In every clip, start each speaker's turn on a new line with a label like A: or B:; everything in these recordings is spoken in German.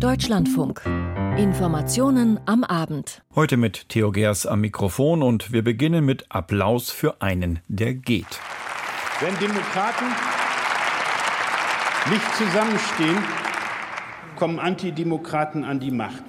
A: Deutschlandfunk. Informationen am Abend.
B: Heute mit Theo Gers am Mikrofon und wir beginnen mit Applaus für einen, der geht.
C: Wenn Demokraten nicht zusammenstehen, kommen Antidemokraten an die Macht.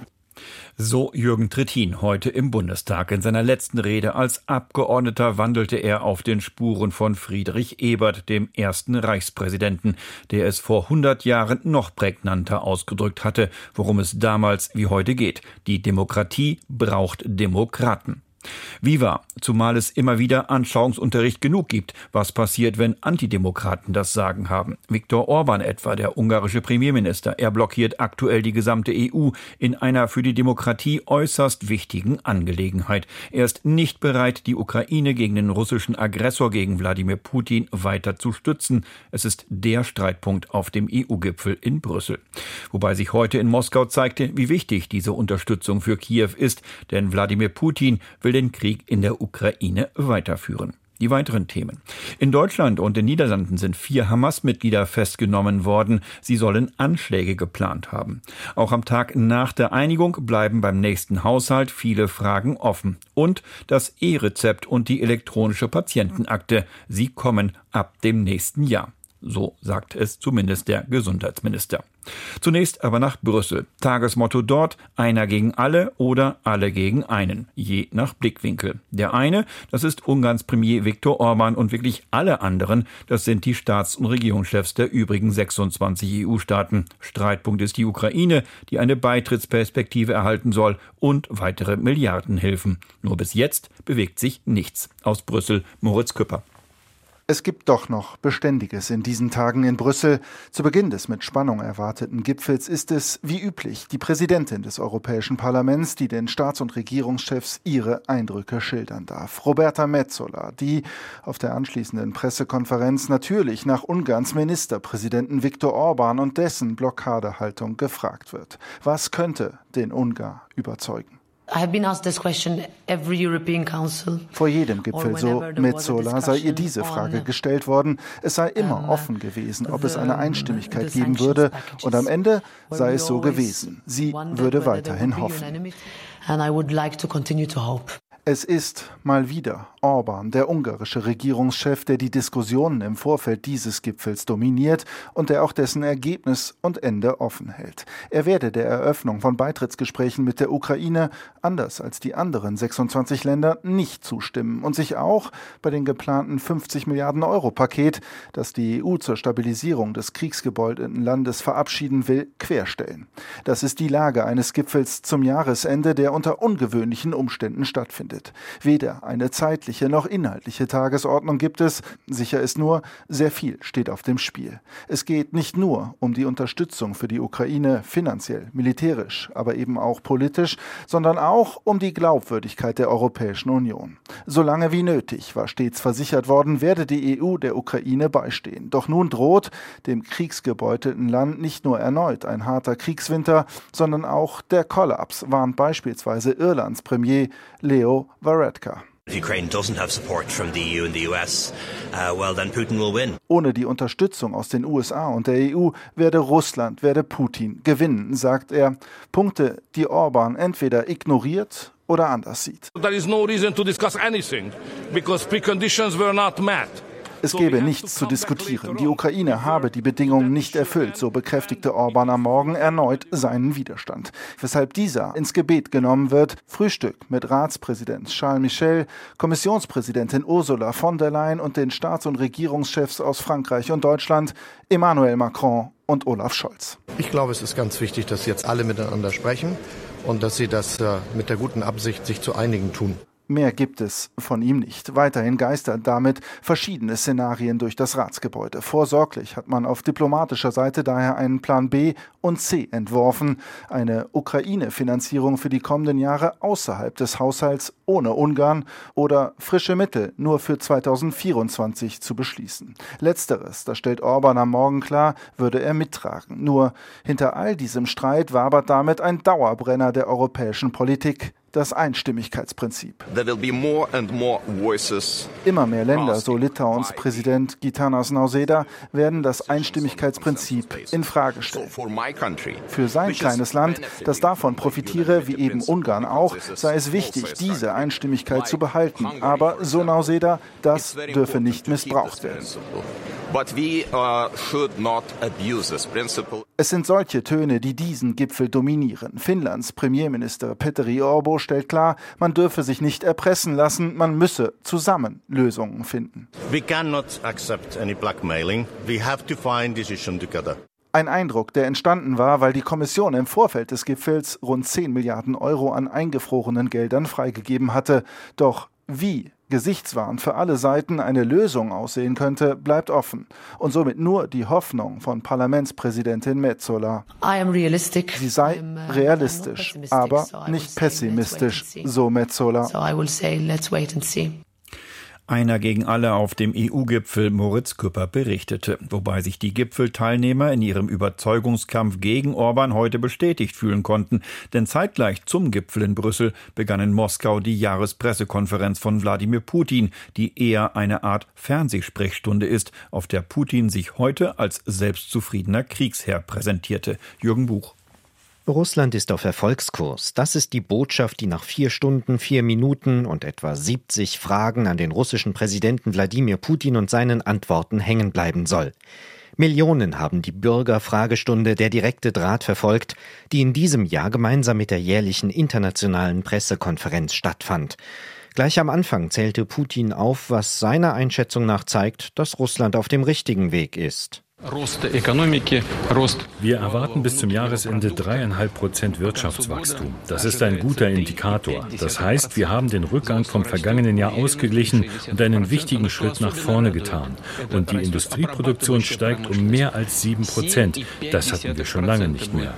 B: So Jürgen Trittin heute im Bundestag. In seiner letzten Rede als Abgeordneter wandelte er auf den Spuren von Friedrich Ebert, dem ersten Reichspräsidenten, der es vor 100 Jahren noch prägnanter ausgedrückt hatte, worum es damals wie heute geht. Die Demokratie braucht Demokraten. Viva, zumal es immer wieder Anschauungsunterricht genug gibt, was passiert, wenn Antidemokraten das Sagen haben. Viktor Orban etwa, der ungarische Premierminister, er blockiert aktuell die gesamte EU in einer für die Demokratie äußerst wichtigen Angelegenheit. Er ist nicht bereit, die Ukraine gegen den russischen Aggressor gegen Wladimir Putin weiter zu stützen. Es ist der Streitpunkt auf dem EU-Gipfel in Brüssel. Wobei sich heute in Moskau zeigte, wie wichtig diese Unterstützung für Kiew ist, denn Wladimir Putin will den Krieg in der Ukraine weiterführen. Die weiteren Themen. In Deutschland und den Niederlanden sind vier Hamas-Mitglieder festgenommen worden. Sie sollen Anschläge geplant haben. Auch am Tag nach der Einigung bleiben beim nächsten Haushalt viele Fragen offen. Und das E-Rezept und die elektronische Patientenakte. Sie kommen ab dem nächsten Jahr. So sagt es zumindest der Gesundheitsminister. Zunächst aber nach Brüssel. Tagesmotto dort einer gegen alle oder alle gegen einen, je nach Blickwinkel. Der eine, das ist Ungarns Premier Viktor Orban und wirklich alle anderen, das sind die Staats- und Regierungschefs der übrigen 26 EU-Staaten. Streitpunkt ist die Ukraine, die eine Beitrittsperspektive erhalten soll und weitere Milliardenhilfen. Nur bis jetzt bewegt sich nichts. Aus Brüssel Moritz Küpper.
D: Es gibt doch noch Beständiges in diesen Tagen in Brüssel. Zu Beginn des mit Spannung erwarteten Gipfels ist es, wie üblich, die Präsidentin des Europäischen Parlaments, die den Staats- und Regierungschefs ihre Eindrücke schildern darf. Roberta Metzola, die auf der anschließenden Pressekonferenz natürlich nach Ungarns Ministerpräsidenten Viktor Orban und dessen Blockadehaltung gefragt wird. Was könnte den Ungar überzeugen? Vor jedem Gipfel, so Metzola, sei ihr diese Frage gestellt worden. Es sei immer offen gewesen, ob es eine Einstimmigkeit geben würde. Und am Ende sei es so gewesen. Sie würde weiterhin hoffen. Es ist mal wieder Orban, der ungarische Regierungschef, der die Diskussionen im Vorfeld dieses Gipfels dominiert und der auch dessen Ergebnis und Ende offen hält. Er werde der Eröffnung von Beitrittsgesprächen mit der Ukraine, anders als die anderen 26 Länder, nicht zustimmen und sich auch bei den geplanten 50 Milliarden Euro Paket, das die EU zur Stabilisierung des kriegsgebeutelten Landes verabschieden will, querstellen. Das ist die Lage eines Gipfels zum Jahresende, der unter ungewöhnlichen Umständen stattfindet. Weder eine zeitliche noch inhaltliche Tagesordnung gibt es, sicher ist nur, sehr viel steht auf dem Spiel. Es geht nicht nur um die Unterstützung für die Ukraine finanziell, militärisch, aber eben auch politisch, sondern auch um die Glaubwürdigkeit der Europäischen Union. Solange wie nötig war stets versichert worden, werde die EU der Ukraine beistehen. Doch nun droht dem kriegsgebeutelten Land nicht nur erneut ein harter Kriegswinter, sondern auch der Kollaps, warnt beispielsweise Irlands Premier Leo Varadkar. Ohne die Unterstützung aus den USA und der EU werde Russland, werde Putin gewinnen, sagt er. Punkte, die Orban entweder ignoriert oder anders sieht. There is no reason to discuss anything because preconditions were not met. Es gebe nichts zu diskutieren. Die Ukraine habe die Bedingungen nicht erfüllt, so bekräftigte Orban am Morgen erneut seinen Widerstand. Weshalb dieser ins Gebet genommen wird, Frühstück mit Ratspräsident Charles Michel, Kommissionspräsidentin Ursula von der Leyen und den Staats- und Regierungschefs aus Frankreich und Deutschland, Emmanuel Macron und Olaf Scholz.
E: Ich glaube, es ist ganz wichtig, dass jetzt alle miteinander sprechen und dass sie das äh, mit der guten Absicht, sich zu einigen tun.
D: Mehr gibt es von ihm nicht. Weiterhin geistern damit verschiedene Szenarien durch das Ratsgebäude. Vorsorglich hat man auf diplomatischer Seite daher einen Plan B und C entworfen. Eine Ukraine-Finanzierung für die kommenden Jahre außerhalb des Haushalts ohne Ungarn oder frische Mittel nur für 2024 zu beschließen. Letzteres, das stellt Orban am Morgen klar, würde er mittragen. Nur hinter all diesem Streit wabert damit ein Dauerbrenner der europäischen Politik, das Einstimmigkeitsprinzip. More Immer mehr Länder, so Litauens Präsident Gitanas Nauseda, werden das Einstimmigkeitsprinzip in Frage stellen. Für sein kleines Land, das davon profitiere, wie eben Ungarn auch, sei es wichtig, diese Einstimmigkeit zu behalten. Aber, so Nauseda, das dürfe nicht missbraucht werden. Uh, es sind solche Töne, die diesen Gipfel dominieren. Finnlands Premierminister Petteri Orbo stellt klar, man dürfe sich nicht erpressen lassen, man müsse zusammen Lösungen finden. We cannot accept any blackmailing. We have to find decision together. Ein Eindruck, der entstanden war, weil die Kommission im Vorfeld des Gipfels rund 10 Milliarden Euro an eingefrorenen Geldern freigegeben hatte. Doch wie gesichtswahrend für alle Seiten eine Lösung aussehen könnte, bleibt offen. Und somit nur die Hoffnung von Parlamentspräsidentin Metzola. Sie sei uh, realistisch, aber nicht pessimistisch, so Metzola.
B: Einer gegen alle auf dem EU-Gipfel Moritz Küpper berichtete, wobei sich die Gipfelteilnehmer in ihrem Überzeugungskampf gegen Orban heute bestätigt fühlen konnten, denn zeitgleich zum Gipfel in Brüssel begann in Moskau die Jahrespressekonferenz von Wladimir Putin, die eher eine Art Fernsehsprechstunde ist, auf der Putin sich heute als selbstzufriedener Kriegsherr präsentierte. Jürgen Buch.
F: Russland ist auf Erfolgskurs. Das ist die Botschaft, die nach vier Stunden, vier Minuten und etwa 70 Fragen an den russischen Präsidenten Wladimir Putin und seinen Antworten hängen bleiben soll. Millionen haben die Bürgerfragestunde der direkte Draht verfolgt, die in diesem Jahr gemeinsam mit der jährlichen internationalen Pressekonferenz stattfand. Gleich am Anfang zählte Putin auf, was seiner Einschätzung nach zeigt, dass Russland auf dem richtigen Weg ist.
G: Wir erwarten bis zum Jahresende dreieinhalb Prozent Wirtschaftswachstum. Das ist ein guter Indikator. Das heißt, wir haben den Rückgang vom vergangenen Jahr ausgeglichen und einen wichtigen Schritt nach vorne getan. Und die Industrieproduktion steigt um mehr als sieben Prozent. Das hatten wir schon lange nicht mehr.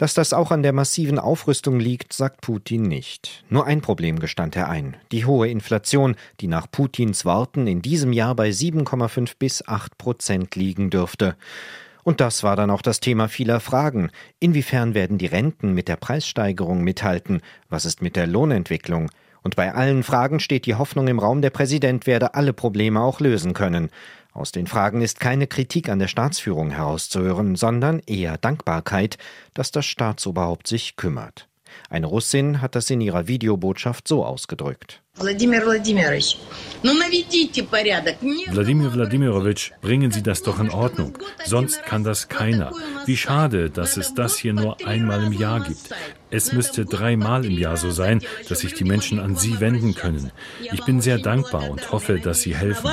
F: Dass das auch an der massiven Aufrüstung liegt, sagt Putin nicht. Nur ein Problem gestand er ein. Die hohe Inflation, die nach Putins Worten in diesem Jahr bei 7,5 bis 8 Prozent liegen dürfte. Und das war dann auch das Thema vieler Fragen. Inwiefern werden die Renten mit der Preissteigerung mithalten? Was ist mit der Lohnentwicklung? Und bei allen Fragen steht die Hoffnung im Raum, der Präsident werde alle Probleme auch lösen können. Aus den Fragen ist keine Kritik an der Staatsführung herauszuhören, sondern eher Dankbarkeit, dass das Staatsoberhaupt sich kümmert. Eine Russin hat das in ihrer Videobotschaft so ausgedrückt.
G: Wladimir Wladimirovich, Wladimir Wladimirovich, bringen Sie das doch in Ordnung. Sonst kann das keiner. Wie schade, dass es das hier nur einmal im Jahr gibt. Es müsste dreimal im Jahr so sein, dass sich die Menschen an Sie wenden können. Ich bin sehr dankbar und hoffe, dass Sie helfen.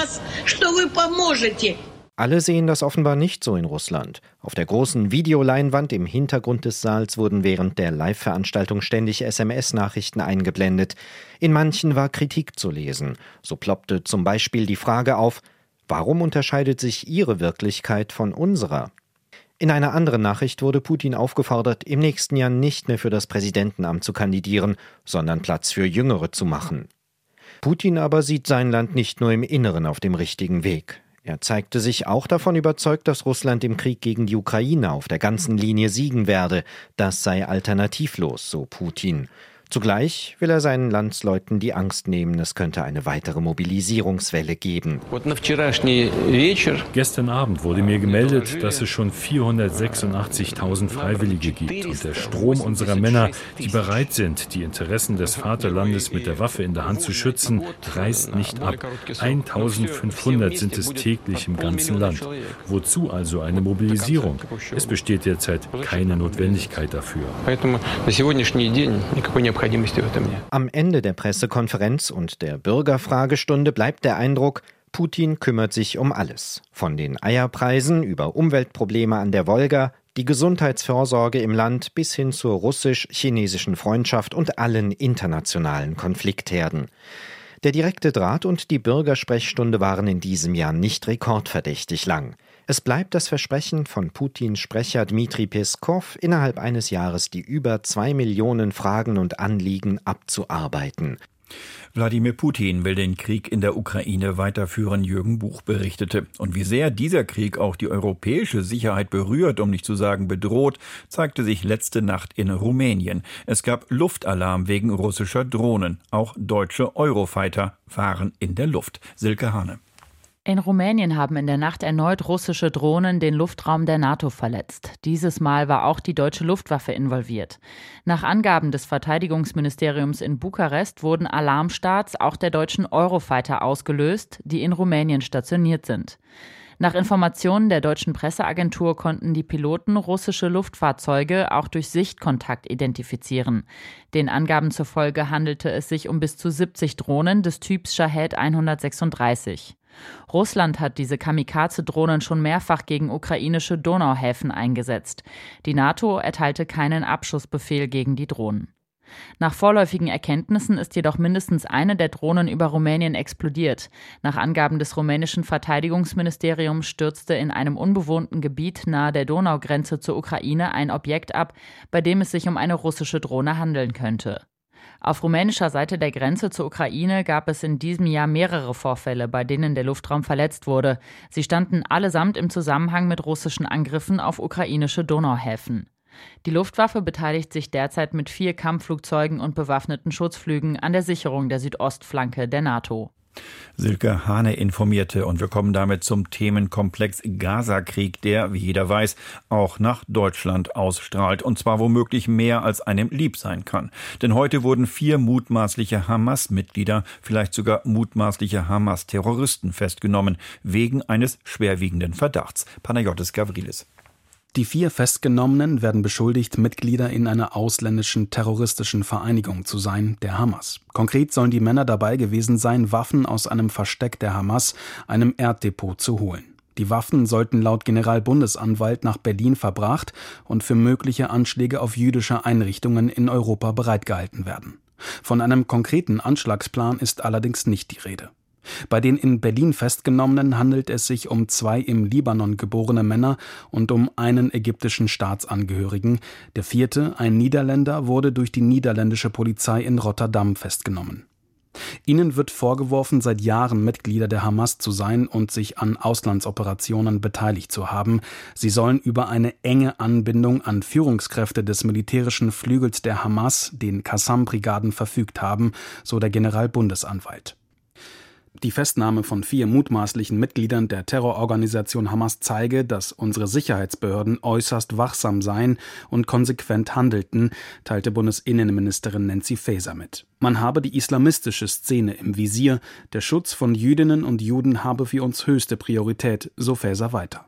F: Alle sehen das offenbar nicht so in Russland. Auf der großen Videoleinwand im Hintergrund des Saals wurden während der Live-Veranstaltung ständig SMS-Nachrichten eingeblendet. In manchen war Kritik zu lesen. So ploppte zum Beispiel die Frage auf, warum unterscheidet sich Ihre Wirklichkeit von unserer? In einer anderen Nachricht wurde Putin aufgefordert, im nächsten Jahr nicht mehr für das Präsidentenamt zu kandidieren, sondern Platz für Jüngere zu machen. Putin aber sieht sein Land nicht nur im Inneren auf dem richtigen Weg. Er zeigte sich auch davon überzeugt, dass Russland im Krieg gegen die Ukraine auf der ganzen Linie siegen werde. Das sei alternativlos, so Putin. Zugleich will er seinen Landsleuten die Angst nehmen, es könnte eine weitere Mobilisierungswelle geben.
G: Gestern Abend wurde mir gemeldet, dass es schon 486.000 Freiwillige gibt und der Strom unserer Männer, die bereit sind, die Interessen des Vaterlandes mit der Waffe in der Hand zu schützen, reißt nicht ab. 1500 sind es täglich im ganzen Land. Wozu also eine Mobilisierung? Es besteht derzeit keine Notwendigkeit dafür.
F: Am Ende der Pressekonferenz und der Bürgerfragestunde bleibt der Eindruck, Putin kümmert sich um alles. Von den Eierpreisen über Umweltprobleme an der Wolga, die Gesundheitsvorsorge im Land bis hin zur russisch-chinesischen Freundschaft und allen internationalen Konfliktherden. Der direkte Draht und die Bürgersprechstunde waren in diesem Jahr nicht rekordverdächtig lang. Es bleibt das Versprechen von Putins Sprecher Dmitri Peskov, innerhalb eines Jahres die über zwei Millionen Fragen und Anliegen abzuarbeiten.
B: Wladimir Putin will den Krieg in der Ukraine weiterführen, Jürgen Buch berichtete. Und wie sehr dieser Krieg auch die europäische Sicherheit berührt, um nicht zu sagen bedroht, zeigte sich letzte Nacht in Rumänien. Es gab Luftalarm wegen russischer Drohnen. Auch deutsche Eurofighter waren in der Luft. Silke Hane.
H: In Rumänien haben in der Nacht erneut russische Drohnen den Luftraum der NATO verletzt. Dieses Mal war auch die deutsche Luftwaffe involviert. Nach Angaben des Verteidigungsministeriums in Bukarest wurden Alarmstarts auch der deutschen Eurofighter ausgelöst, die in Rumänien stationiert sind. Nach Informationen der deutschen Presseagentur konnten die Piloten russische Luftfahrzeuge auch durch Sichtkontakt identifizieren. Den Angaben zufolge handelte es sich um bis zu 70 Drohnen des Typs Shahed 136. Russland hat diese Kamikaze-Drohnen schon mehrfach gegen ukrainische Donauhäfen eingesetzt. Die NATO erteilte keinen Abschussbefehl gegen die Drohnen. Nach vorläufigen Erkenntnissen ist jedoch mindestens eine der Drohnen über Rumänien explodiert. Nach Angaben des rumänischen Verteidigungsministeriums stürzte in einem unbewohnten Gebiet nahe der Donaugrenze zur Ukraine ein Objekt ab, bei dem es sich um eine russische Drohne handeln könnte. Auf rumänischer Seite der Grenze zur Ukraine gab es in diesem Jahr mehrere Vorfälle, bei denen der Luftraum verletzt wurde. Sie standen allesamt im Zusammenhang mit russischen Angriffen auf ukrainische Donauhäfen. Die Luftwaffe beteiligt sich derzeit mit vier Kampfflugzeugen und bewaffneten Schutzflügen an der Sicherung der Südostflanke der NATO.
B: Silke Hane informierte und wir kommen damit zum Themenkomplex Gaza-Krieg, der, wie jeder weiß, auch nach Deutschland ausstrahlt und zwar womöglich mehr als einem lieb sein kann. Denn heute wurden vier mutmaßliche Hamas-Mitglieder, vielleicht sogar mutmaßliche Hamas-Terroristen festgenommen, wegen eines schwerwiegenden Verdachts. Panayotis Gavrilis.
I: Die vier Festgenommenen werden beschuldigt, Mitglieder in einer ausländischen terroristischen Vereinigung zu sein, der Hamas. Konkret sollen die Männer dabei gewesen sein, Waffen aus einem Versteck der Hamas, einem Erddepot, zu holen. Die Waffen sollten laut Generalbundesanwalt nach Berlin verbracht und für mögliche Anschläge auf jüdische Einrichtungen in Europa bereitgehalten werden. Von einem konkreten Anschlagsplan ist allerdings nicht die Rede. Bei den in Berlin Festgenommenen handelt es sich um zwei im Libanon geborene Männer und um einen ägyptischen Staatsangehörigen. Der vierte, ein Niederländer, wurde durch die niederländische Polizei in Rotterdam festgenommen. Ihnen wird vorgeworfen, seit Jahren Mitglieder der Hamas zu sein und sich an Auslandsoperationen beteiligt zu haben. Sie sollen über eine enge Anbindung an Führungskräfte des militärischen Flügels der Hamas, den Qassam-Brigaden, verfügt haben, so der Generalbundesanwalt. Die Festnahme von vier mutmaßlichen Mitgliedern der Terrororganisation Hamas zeige, dass unsere Sicherheitsbehörden äußerst wachsam seien und konsequent handelten, teilte Bundesinnenministerin Nancy Faeser mit. Man habe die islamistische Szene im Visier, der Schutz von Jüdinnen und Juden habe für uns höchste Priorität, so Faeser weiter.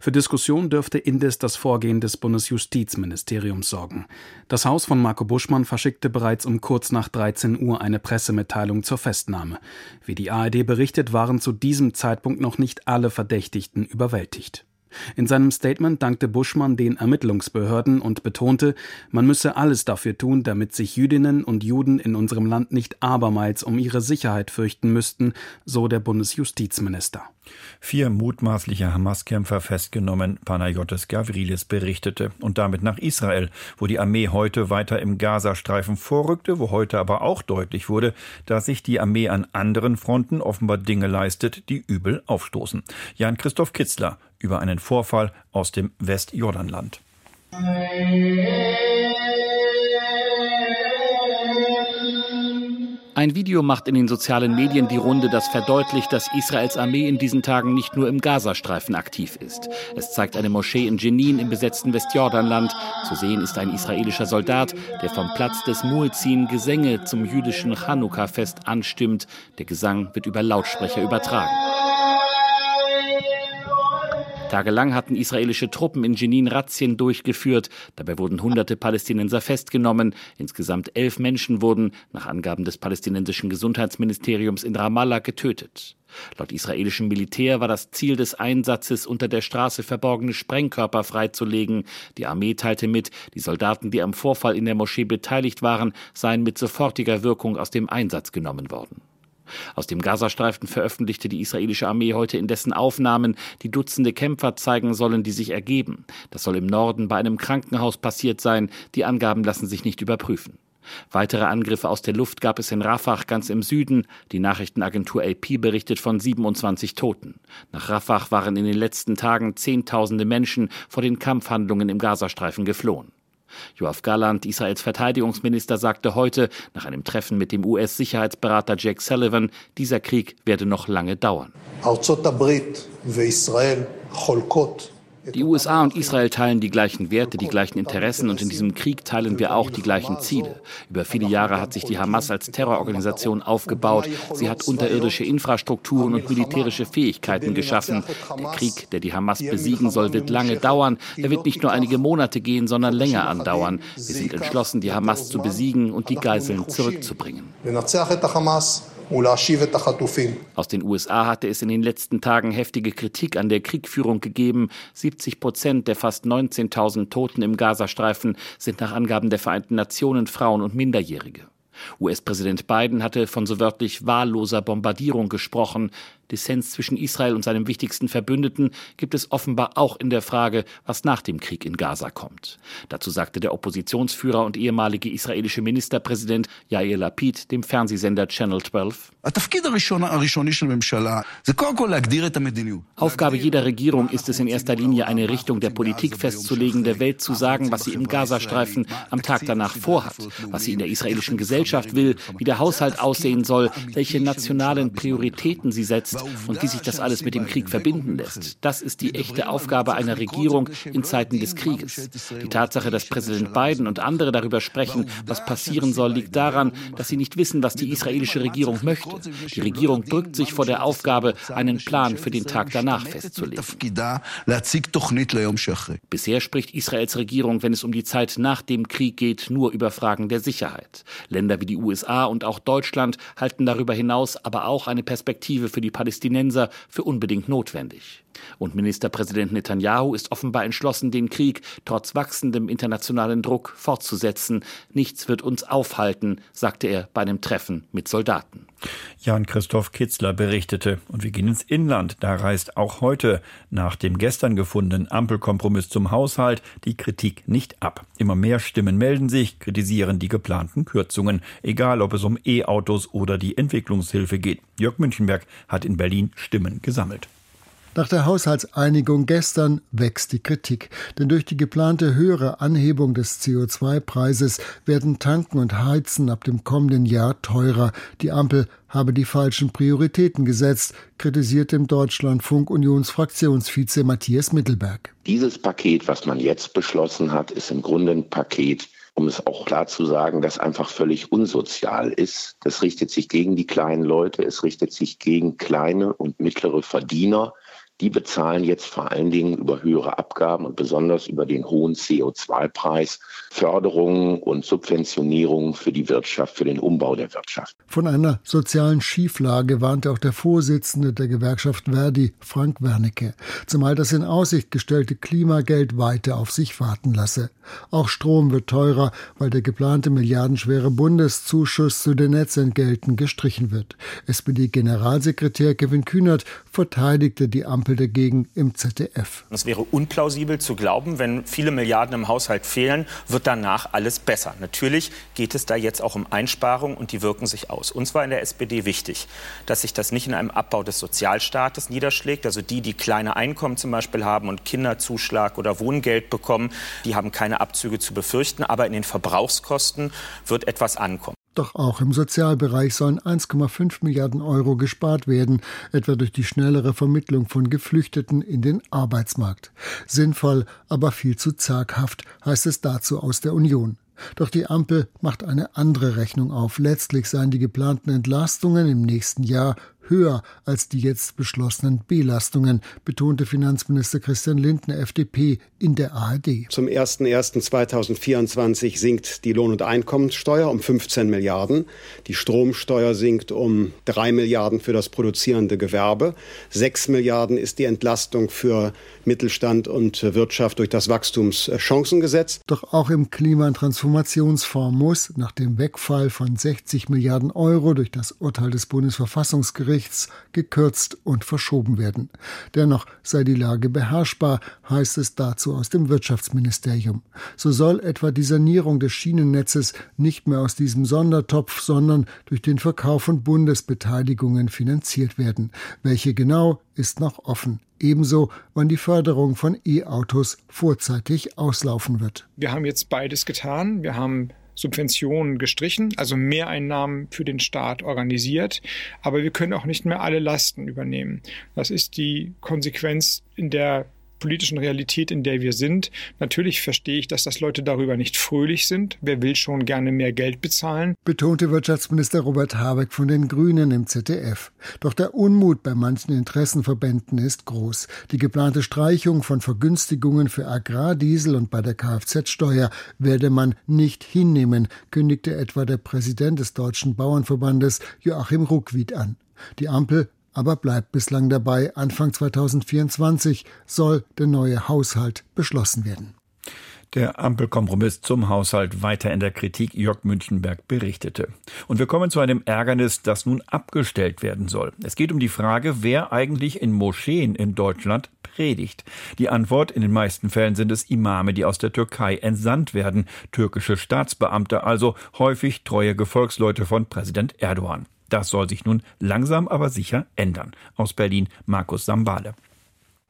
I: Für Diskussion dürfte indes das Vorgehen des Bundesjustizministeriums sorgen. Das Haus von Marco Buschmann verschickte bereits um kurz nach 13 Uhr eine Pressemitteilung zur Festnahme. Wie die ARD berichtet, waren zu diesem Zeitpunkt noch nicht alle Verdächtigten überwältigt. In seinem Statement dankte Buschmann den Ermittlungsbehörden und betonte, man müsse alles dafür tun, damit sich Jüdinnen und Juden in unserem Land nicht abermals um ihre Sicherheit fürchten müssten, so der Bundesjustizminister.
B: Vier mutmaßliche Hamas-Kämpfer festgenommen, Panayotis Gavrilis berichtete, und damit nach Israel, wo die Armee heute weiter im Gazastreifen vorrückte, wo heute aber auch deutlich wurde, dass sich die Armee an anderen Fronten offenbar Dinge leistet, die übel aufstoßen. Jan-Christoph Kitzler über einen Vorfall aus dem Westjordanland.
J: Ein Video macht in den sozialen Medien die Runde, das verdeutlicht, dass Israels Armee in diesen Tagen nicht nur im Gazastreifen aktiv ist. Es zeigt eine Moschee in Jenin im besetzten Westjordanland. Zu sehen ist ein israelischer Soldat, der vom Platz des Muezzin Gesänge zum jüdischen Chanukka-Fest anstimmt. Der Gesang wird über Lautsprecher übertragen. Tagelang hatten israelische Truppen in Jenin Razzien durchgeführt. Dabei wurden hunderte Palästinenser festgenommen. Insgesamt elf Menschen wurden, nach Angaben des palästinensischen Gesundheitsministeriums in Ramallah, getötet. Laut israelischem Militär war das Ziel des Einsatzes, unter der Straße verborgene Sprengkörper freizulegen. Die Armee teilte mit, die Soldaten, die am Vorfall in der Moschee beteiligt waren, seien mit sofortiger Wirkung aus dem Einsatz genommen worden. Aus dem Gazastreifen veröffentlichte die israelische Armee heute indessen Aufnahmen, die Dutzende Kämpfer zeigen sollen, die sich ergeben. Das soll im Norden bei einem Krankenhaus passiert sein. Die Angaben lassen sich nicht überprüfen. Weitere Angriffe aus der Luft gab es in Rafah ganz im Süden. Die Nachrichtenagentur AP berichtet von 27 Toten. Nach Rafah waren in den letzten Tagen Zehntausende Menschen vor den Kampfhandlungen im Gazastreifen geflohen. Joachim Galland, Israels Verteidigungsminister, sagte heute nach einem Treffen mit dem US-Sicherheitsberater Jake Sullivan, dieser Krieg werde noch lange dauern. Die USA und Israel teilen die gleichen Werte, die gleichen Interessen und in diesem Krieg teilen wir auch die gleichen Ziele. Über viele Jahre hat sich die Hamas als Terrororganisation aufgebaut. Sie hat unterirdische Infrastrukturen und militärische Fähigkeiten geschaffen. Der Krieg, der die Hamas besiegen soll, wird lange dauern. Er wird nicht nur einige Monate gehen, sondern länger andauern. Wir sind entschlossen, die Hamas zu besiegen und die Geiseln zurückzubringen. Aus den USA hatte es in den letzten Tagen heftige Kritik an der Kriegführung gegeben. 70 Prozent der fast 19.000 Toten im Gazastreifen sind nach Angaben der Vereinten Nationen Frauen und Minderjährige. US-Präsident Biden hatte von so wörtlich wahlloser Bombardierung gesprochen. Dissens zwischen Israel und seinem wichtigsten Verbündeten gibt es offenbar auch in der Frage, was nach dem Krieg in Gaza kommt. Dazu sagte der Oppositionsführer und ehemalige israelische Ministerpräsident Yair Lapid dem Fernsehsender Channel 12. Aufgabe jeder Regierung ist es in erster Linie, eine Richtung der Politik festzulegen, der Welt zu sagen, was sie im Gazastreifen am Tag danach vorhat, was sie in der israelischen Gesellschaft will, wie der Haushalt aussehen soll, welche nationalen Prioritäten sie setzt und wie sich das alles mit dem Krieg verbinden lässt. Das ist die echte Aufgabe einer Regierung in Zeiten des Krieges. Die Tatsache, dass Präsident Biden und andere darüber sprechen, was passieren soll, liegt daran, dass sie nicht wissen, was die israelische Regierung möchte. Die Regierung drückt sich vor der Aufgabe, einen Plan für den Tag danach festzulegen. Bisher spricht Israels Regierung, wenn es um die Zeit nach dem Krieg geht, nur über Fragen der Sicherheit. Länder wie die USA und auch Deutschland halten darüber hinaus aber auch eine Perspektive für die Palästinenser für unbedingt notwendig. Und Ministerpräsident Netanyahu ist offenbar entschlossen, den Krieg trotz wachsendem internationalen Druck fortzusetzen. Nichts wird uns aufhalten, sagte er bei einem Treffen mit Soldaten.
B: Jan-Christoph Kitzler berichtete. Und wir gehen ins Inland. Da reißt auch heute nach dem gestern gefundenen Ampelkompromiss zum Haushalt die Kritik nicht ab. Immer mehr Stimmen melden sich, kritisieren die geplanten Kürzungen, egal ob es um E-Autos oder die Entwicklungshilfe geht. Jörg Münchenberg hat in Berlin Stimmen gesammelt.
K: Nach der Haushaltseinigung gestern wächst die Kritik, denn durch die geplante höhere Anhebung des CO2-Preises werden Tanken und Heizen ab dem kommenden Jahr teurer. Die Ampel habe die falschen Prioritäten gesetzt, kritisiert im Deutschlandfunk Unionsfraktionsvize Matthias Mittelberg.
L: Dieses Paket, was man jetzt beschlossen hat, ist im Grunde ein Paket, um es auch klar zu sagen, das einfach völlig unsozial ist. Das richtet sich gegen die kleinen Leute, es richtet sich gegen kleine und mittlere Verdiener die bezahlen jetzt vor allen Dingen über höhere Abgaben und besonders über den hohen CO2-Preis Förderungen und Subventionierungen für die Wirtschaft, für den Umbau der Wirtschaft.
K: Von einer sozialen Schieflage warnte auch der Vorsitzende der Gewerkschaft Verdi, Frank Wernicke, zumal das in Aussicht gestellte Klimageld weiter auf sich warten lasse. Auch Strom wird teurer, weil der geplante milliardenschwere Bundeszuschuss zu den Netzentgelten gestrichen wird. SPD-Generalsekretär Kevin Kühnert verteidigte die Ampel dagegen im ZDF.
M: Es wäre unplausibel zu glauben, wenn viele Milliarden im Haushalt fehlen, wird danach alles besser. Natürlich geht es da jetzt auch um Einsparungen und die wirken sich aus. Uns war in der SPD wichtig, dass sich das nicht in einem Abbau des Sozialstaates niederschlägt. Also die, die kleine Einkommen zum Beispiel haben und Kinderzuschlag oder Wohngeld bekommen, die haben keine Abzüge zu befürchten, aber in den Verbrauchskosten wird etwas ankommen.
K: Doch auch im Sozialbereich sollen 1,5 Milliarden Euro gespart werden, etwa durch die schnellere Vermittlung von Geflüchteten in den Arbeitsmarkt. Sinnvoll, aber viel zu zaghaft, heißt es dazu aus der Union. Doch die Ampel macht eine andere Rechnung auf. Letztlich seien die geplanten Entlastungen im nächsten Jahr höher als die jetzt beschlossenen Belastungen, betonte Finanzminister Christian Lindner, FDP, in der ARD.
N: Zum 01.01.2024 sinkt die Lohn- und Einkommenssteuer um 15 Milliarden. Die Stromsteuer sinkt um 3 Milliarden für das produzierende Gewerbe. 6 Milliarden ist die Entlastung für Mittelstand und Wirtschaft durch das Wachstumschancengesetz.
K: Doch auch im Klima- und Transformationsfonds muss nach dem Wegfall von 60 Milliarden Euro durch das Urteil des Bundesverfassungsgerichts Berichts gekürzt und verschoben werden. Dennoch sei die Lage beherrschbar, heißt es dazu aus dem Wirtschaftsministerium. So soll etwa die Sanierung des Schienennetzes nicht mehr aus diesem Sondertopf, sondern durch den Verkauf von Bundesbeteiligungen finanziert werden. Welche genau ist noch offen. Ebenso, wann die Förderung von E-Autos vorzeitig auslaufen wird.
O: Wir haben jetzt beides getan. Wir haben Subventionen gestrichen, also Mehreinnahmen für den Staat organisiert, aber wir können auch nicht mehr alle Lasten übernehmen. Das ist die Konsequenz in der politischen Realität, in der wir sind. Natürlich verstehe ich, dass das Leute darüber nicht fröhlich sind. Wer will schon gerne mehr Geld bezahlen?
K: Betonte Wirtschaftsminister Robert Habeck von den Grünen im ZDF. Doch der Unmut bei manchen Interessenverbänden ist groß. Die geplante Streichung von Vergünstigungen für Agrardiesel und bei der Kfz-Steuer werde man nicht hinnehmen, kündigte etwa der Präsident des Deutschen Bauernverbandes Joachim Ruckwied an. Die Ampel aber bleibt bislang dabei, Anfang 2024 soll der neue Haushalt beschlossen werden.
B: Der Ampelkompromiss zum Haushalt weiter in der Kritik Jörg Münchenberg berichtete. Und wir kommen zu einem Ärgernis, das nun abgestellt werden soll. Es geht um die Frage, wer eigentlich in Moscheen in Deutschland predigt. Die Antwort, in den meisten Fällen sind es Imame, die aus der Türkei entsandt werden, türkische Staatsbeamte, also häufig treue Gefolgsleute von Präsident Erdogan. Das soll sich nun langsam aber sicher ändern. Aus Berlin Markus Sambale.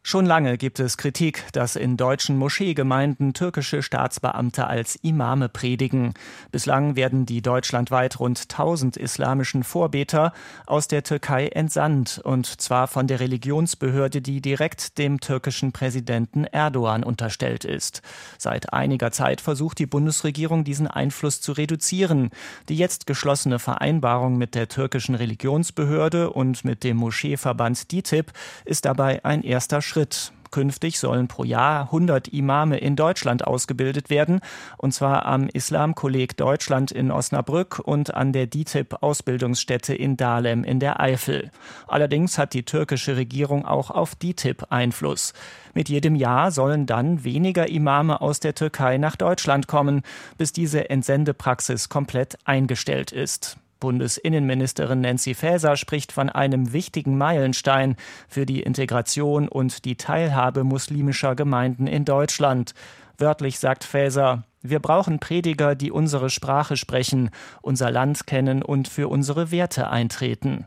P: Schon lange gibt es Kritik, dass in deutschen Moscheegemeinden türkische Staatsbeamte als Imame predigen. Bislang werden die deutschlandweit rund 1000 islamischen Vorbeter aus der Türkei entsandt, und zwar von der Religionsbehörde, die direkt dem türkischen Präsidenten Erdogan unterstellt ist. Seit einiger Zeit versucht die Bundesregierung, diesen Einfluss zu reduzieren. Die jetzt geschlossene Vereinbarung mit der türkischen Religionsbehörde und mit dem Moscheeverband DITIB ist dabei ein erster Schritt. Schritt. Künftig sollen pro Jahr 100 Imame in Deutschland ausgebildet werden, und zwar am Islamkolleg Deutschland in Osnabrück und an der DITIB-Ausbildungsstätte in Dahlem in der Eifel. Allerdings hat die türkische Regierung auch auf DITIB Einfluss. Mit jedem Jahr sollen dann weniger Imame aus der Türkei nach Deutschland kommen, bis diese Entsendepraxis komplett eingestellt ist. Bundesinnenministerin Nancy Faeser spricht von einem wichtigen Meilenstein für die Integration und die Teilhabe muslimischer Gemeinden in Deutschland. Wörtlich sagt Faeser, wir brauchen Prediger, die unsere Sprache sprechen, unser Land kennen und für unsere Werte eintreten.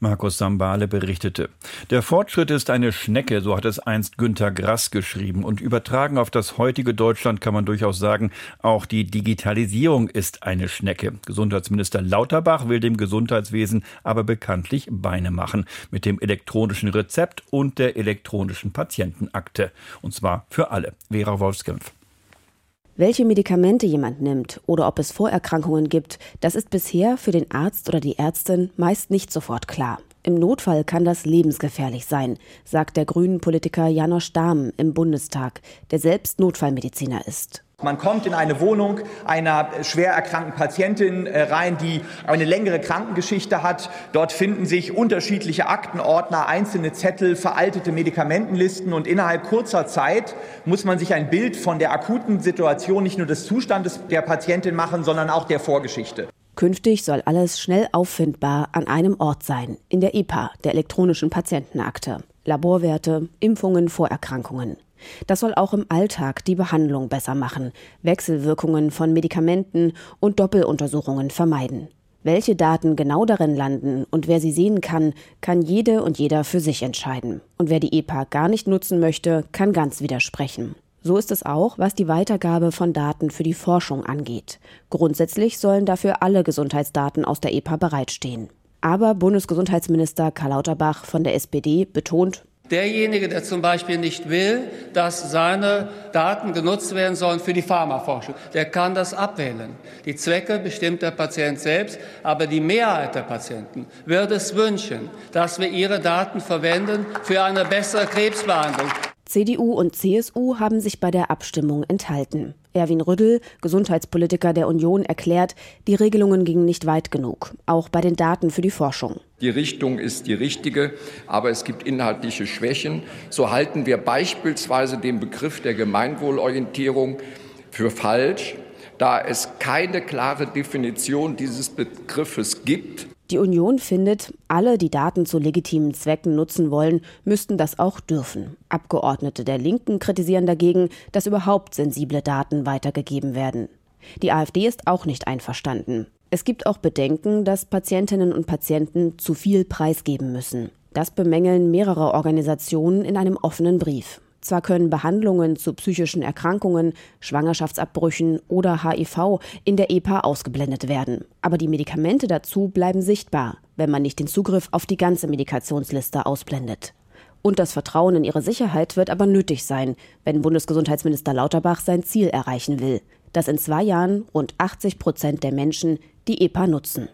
B: Markus Sambale berichtete. Der Fortschritt ist eine Schnecke, so hat es einst Günter Grass geschrieben. Und übertragen auf das heutige Deutschland kann man durchaus sagen, auch die Digitalisierung ist eine Schnecke. Gesundheitsminister Lauterbach will dem Gesundheitswesen aber bekanntlich Beine machen. Mit dem elektronischen Rezept und der elektronischen Patientenakte. Und zwar für alle. Vera Wolfskämpf.
Q: Welche Medikamente jemand nimmt oder ob es Vorerkrankungen gibt, das ist bisher für den Arzt oder die Ärztin meist nicht sofort klar. Im Notfall kann das lebensgefährlich sein, sagt der grünen Politiker Janosch Dahm im Bundestag, der selbst Notfallmediziner ist.
R: Man kommt in eine Wohnung einer schwer erkrankten Patientin äh, rein, die eine längere Krankengeschichte hat. Dort finden sich unterschiedliche Aktenordner, einzelne Zettel, veraltete Medikamentenlisten und innerhalb kurzer Zeit muss man sich ein Bild von der akuten Situation, nicht nur des Zustandes der Patientin machen, sondern auch der Vorgeschichte.
Q: Künftig soll alles schnell auffindbar an einem Ort sein, in der EPA, der elektronischen Patientenakte. Laborwerte, Impfungen, Vorerkrankungen. Das soll auch im Alltag die Behandlung besser machen, Wechselwirkungen von Medikamenten und Doppeluntersuchungen vermeiden. Welche Daten genau darin landen und wer sie sehen kann, kann jede und jeder für sich entscheiden. Und wer die EPA gar nicht nutzen möchte, kann ganz widersprechen. So ist es auch, was die Weitergabe von Daten für die Forschung angeht. Grundsätzlich sollen dafür alle Gesundheitsdaten aus der EPA bereitstehen. Aber Bundesgesundheitsminister Karl Lauterbach von der SPD betont,
S: Derjenige, der zum Beispiel nicht will, dass seine Daten genutzt werden sollen für die Pharmaforschung, der kann das abwählen. Die Zwecke bestimmt der Patient selbst, aber die Mehrheit der Patienten würde es wünschen, dass wir ihre Daten verwenden für eine bessere Krebsbehandlung.
Q: CDU und CSU haben sich bei der Abstimmung enthalten. Erwin Rüddel, Gesundheitspolitiker der Union, erklärt, die Regelungen gingen nicht weit genug, auch bei den Daten für die Forschung.
T: Die Richtung ist die richtige, aber es gibt inhaltliche Schwächen. So halten wir beispielsweise den Begriff der Gemeinwohlorientierung für falsch, da es keine klare Definition dieses Begriffes gibt
Q: Die Union findet, alle, die Daten zu legitimen Zwecken nutzen wollen, müssten das auch dürfen. Abgeordnete der Linken kritisieren dagegen, dass überhaupt sensible Daten weitergegeben werden. Die AfD ist auch nicht einverstanden. Es gibt auch Bedenken, dass Patientinnen und Patienten zu viel preisgeben müssen. Das bemängeln mehrere Organisationen in einem offenen Brief. Zwar können Behandlungen zu psychischen Erkrankungen, Schwangerschaftsabbrüchen oder HIV in der EPA ausgeblendet werden, aber die Medikamente dazu bleiben sichtbar, wenn man nicht den Zugriff auf die ganze Medikationsliste ausblendet. Und das Vertrauen in ihre Sicherheit wird aber nötig sein, wenn Bundesgesundheitsminister Lauterbach sein Ziel erreichen will, dass in zwei Jahren rund 80 Prozent der Menschen die EPA nutzen.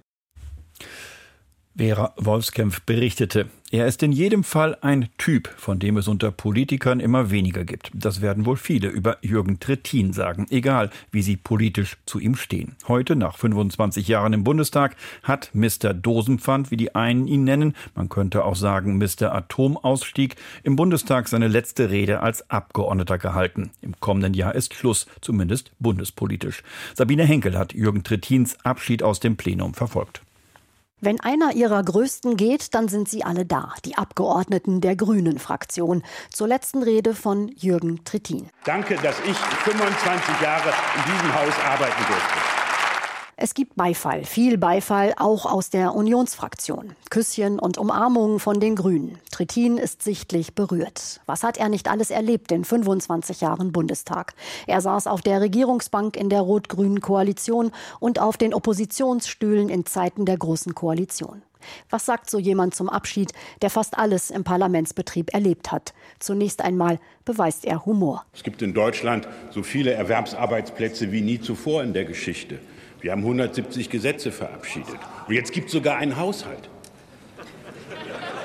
B: Vera Wolfskämpf berichtete. Er ist in jedem Fall ein Typ, von dem es unter Politikern immer weniger gibt. Das werden wohl viele über Jürgen Trittin sagen, egal wie sie politisch zu ihm stehen. Heute, nach 25 Jahren im Bundestag, hat Mr. Dosenpfand, wie die einen ihn nennen, man könnte auch sagen Mr. Atomausstieg, im Bundestag seine letzte Rede als Abgeordneter gehalten. Im kommenden Jahr ist Schluss, zumindest bundespolitisch. Sabine Henkel hat Jürgen Trittins Abschied aus dem Plenum verfolgt.
U: Wenn einer ihrer größten geht, dann sind sie alle da, die Abgeordneten der Grünen-Fraktion. Zur letzten Rede von Jürgen Trittin.
C: Danke, dass ich 25 Jahre in diesem Haus arbeiten durfte.
U: Es gibt Beifall, viel Beifall, auch aus der Unionsfraktion. Küsschen und Umarmungen von den Grünen. Trittin ist sichtlich berührt. Was hat er nicht alles erlebt in 25 Jahren Bundestag? Er saß auf der Regierungsbank in der rot-grünen Koalition und auf den Oppositionsstühlen in Zeiten der Großen Koalition. Was sagt so jemand zum Abschied, der fast alles im Parlamentsbetrieb erlebt hat? Zunächst einmal beweist er Humor.
C: Es gibt in Deutschland so viele Erwerbsarbeitsplätze wie nie zuvor in der Geschichte. Wir haben 170 Gesetze verabschiedet. Und jetzt gibt es sogar einen Haushalt.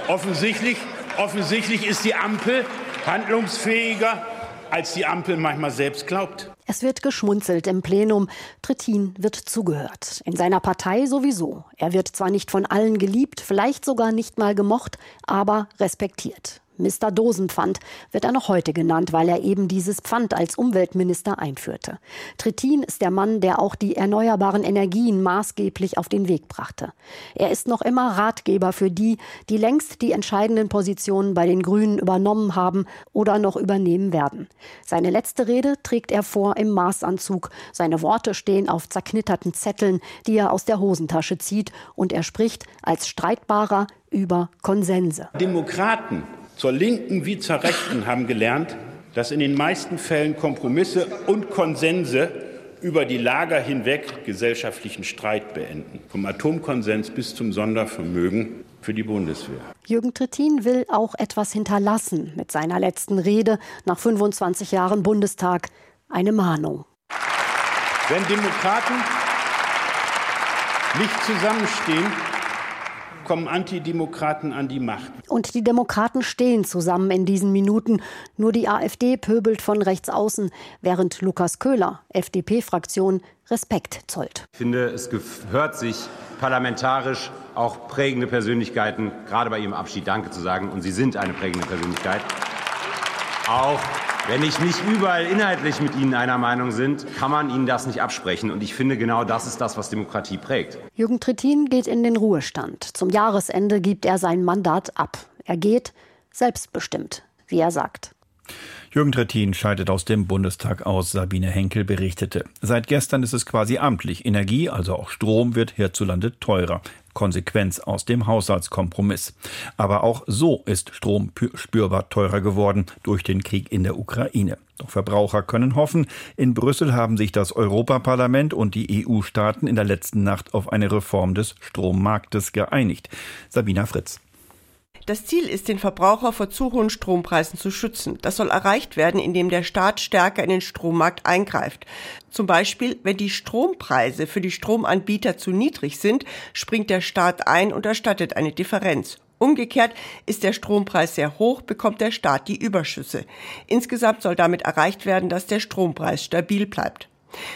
C: Offensichtlich, offensichtlich ist die Ampel handlungsfähiger, als die Ampel manchmal selbst glaubt.
U: Es wird geschmunzelt im Plenum. Trittin wird zugehört. In seiner Partei sowieso. Er wird zwar nicht von allen geliebt, vielleicht sogar nicht mal gemocht, aber respektiert. Mr. Dosenpfand wird er noch heute genannt, weil er eben dieses Pfand als Umweltminister einführte. Trittin ist der Mann, der auch die erneuerbaren Energien maßgeblich auf den Weg brachte. Er ist noch immer Ratgeber für die, die längst die entscheidenden Positionen bei den Grünen übernommen haben oder noch übernehmen werden. Seine letzte Rede trägt er vor im Maßanzug. Seine Worte stehen auf zerknitterten Zetteln, die er aus der Hosentasche zieht, und er spricht als Streitbarer über Konsense.
C: Demokraten zur Linken wie zur Rechten haben gelernt, dass in den meisten Fällen Kompromisse und Konsense über die Lager hinweg gesellschaftlichen Streit beenden, vom Atomkonsens bis zum Sondervermögen für die Bundeswehr.
U: Jürgen Trittin will auch etwas hinterlassen mit seiner letzten Rede nach 25 Jahren Bundestag. Eine Mahnung.
C: Wenn Demokraten nicht zusammenstehen, kommen Antidemokraten an die Macht.
U: Und die Demokraten stehen zusammen in diesen Minuten. Nur die AfD pöbelt von rechts außen, während Lukas Köhler, FDP-Fraktion, Respekt zollt.
V: Ich finde, es gehört sich parlamentarisch auch prägende Persönlichkeiten, gerade bei ihrem Abschied Danke zu sagen. Und Sie sind eine prägende Persönlichkeit. Auch wenn ich nicht überall inhaltlich mit Ihnen einer Meinung sind, kann man Ihnen das nicht absprechen. Und ich finde, genau das ist das, was Demokratie prägt.
U: Jürgen Trittin geht in den Ruhestand. Zum Jahresende gibt er sein Mandat ab. Er geht selbstbestimmt, wie er sagt.
B: Jürgen Trittin scheidet aus dem Bundestag aus, Sabine Henkel berichtete. Seit gestern ist es quasi amtlich. Energie, also auch Strom, wird hierzulande teurer. Konsequenz aus dem Haushaltskompromiss. Aber auch so ist Strom spürbar teurer geworden durch den Krieg in der Ukraine. Doch Verbraucher können hoffen, in Brüssel haben sich das Europaparlament und die EU-Staaten in der letzten Nacht auf eine Reform des Strommarktes geeinigt. Sabina Fritz.
W: Das Ziel ist, den Verbraucher vor zu hohen Strompreisen zu schützen. Das soll erreicht werden, indem der Staat stärker in den Strommarkt eingreift. Zum Beispiel, wenn die Strompreise für die Stromanbieter zu niedrig sind, springt der Staat ein und erstattet eine Differenz. Umgekehrt ist der Strompreis sehr hoch, bekommt der Staat die Überschüsse. Insgesamt soll damit erreicht werden, dass der Strompreis stabil bleibt.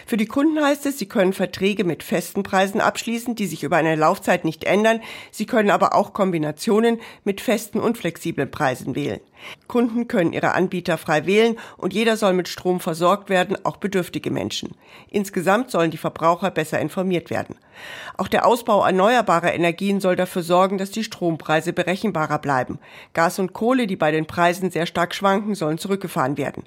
W: Für die Kunden heißt es, sie können Verträge mit festen Preisen abschließen, die sich über eine Laufzeit nicht ändern. Sie können aber auch Kombinationen mit festen und flexiblen Preisen wählen. Kunden können ihre Anbieter frei wählen und jeder soll mit Strom versorgt werden, auch bedürftige Menschen. Insgesamt sollen die Verbraucher besser informiert werden. Auch der Ausbau erneuerbarer Energien soll dafür sorgen, dass die Strompreise berechenbarer bleiben. Gas und Kohle, die bei den Preisen sehr stark schwanken, sollen zurückgefahren werden.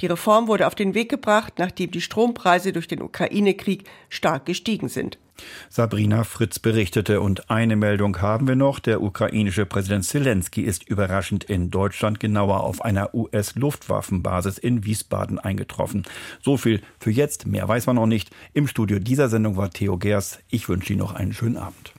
W: Die Reform wurde auf den Weg gebracht, nachdem die Strompreise durch den Ukraine-Krieg stark gestiegen sind.
B: Sabrina Fritz berichtete und eine Meldung haben wir noch. Der ukrainische Präsident Zelensky ist überraschend in Deutschland, genauer auf einer US-Luftwaffenbasis in Wiesbaden eingetroffen. So viel für jetzt, mehr weiß man noch nicht. Im Studio dieser Sendung war Theo Gers. Ich wünsche Ihnen noch einen schönen Abend.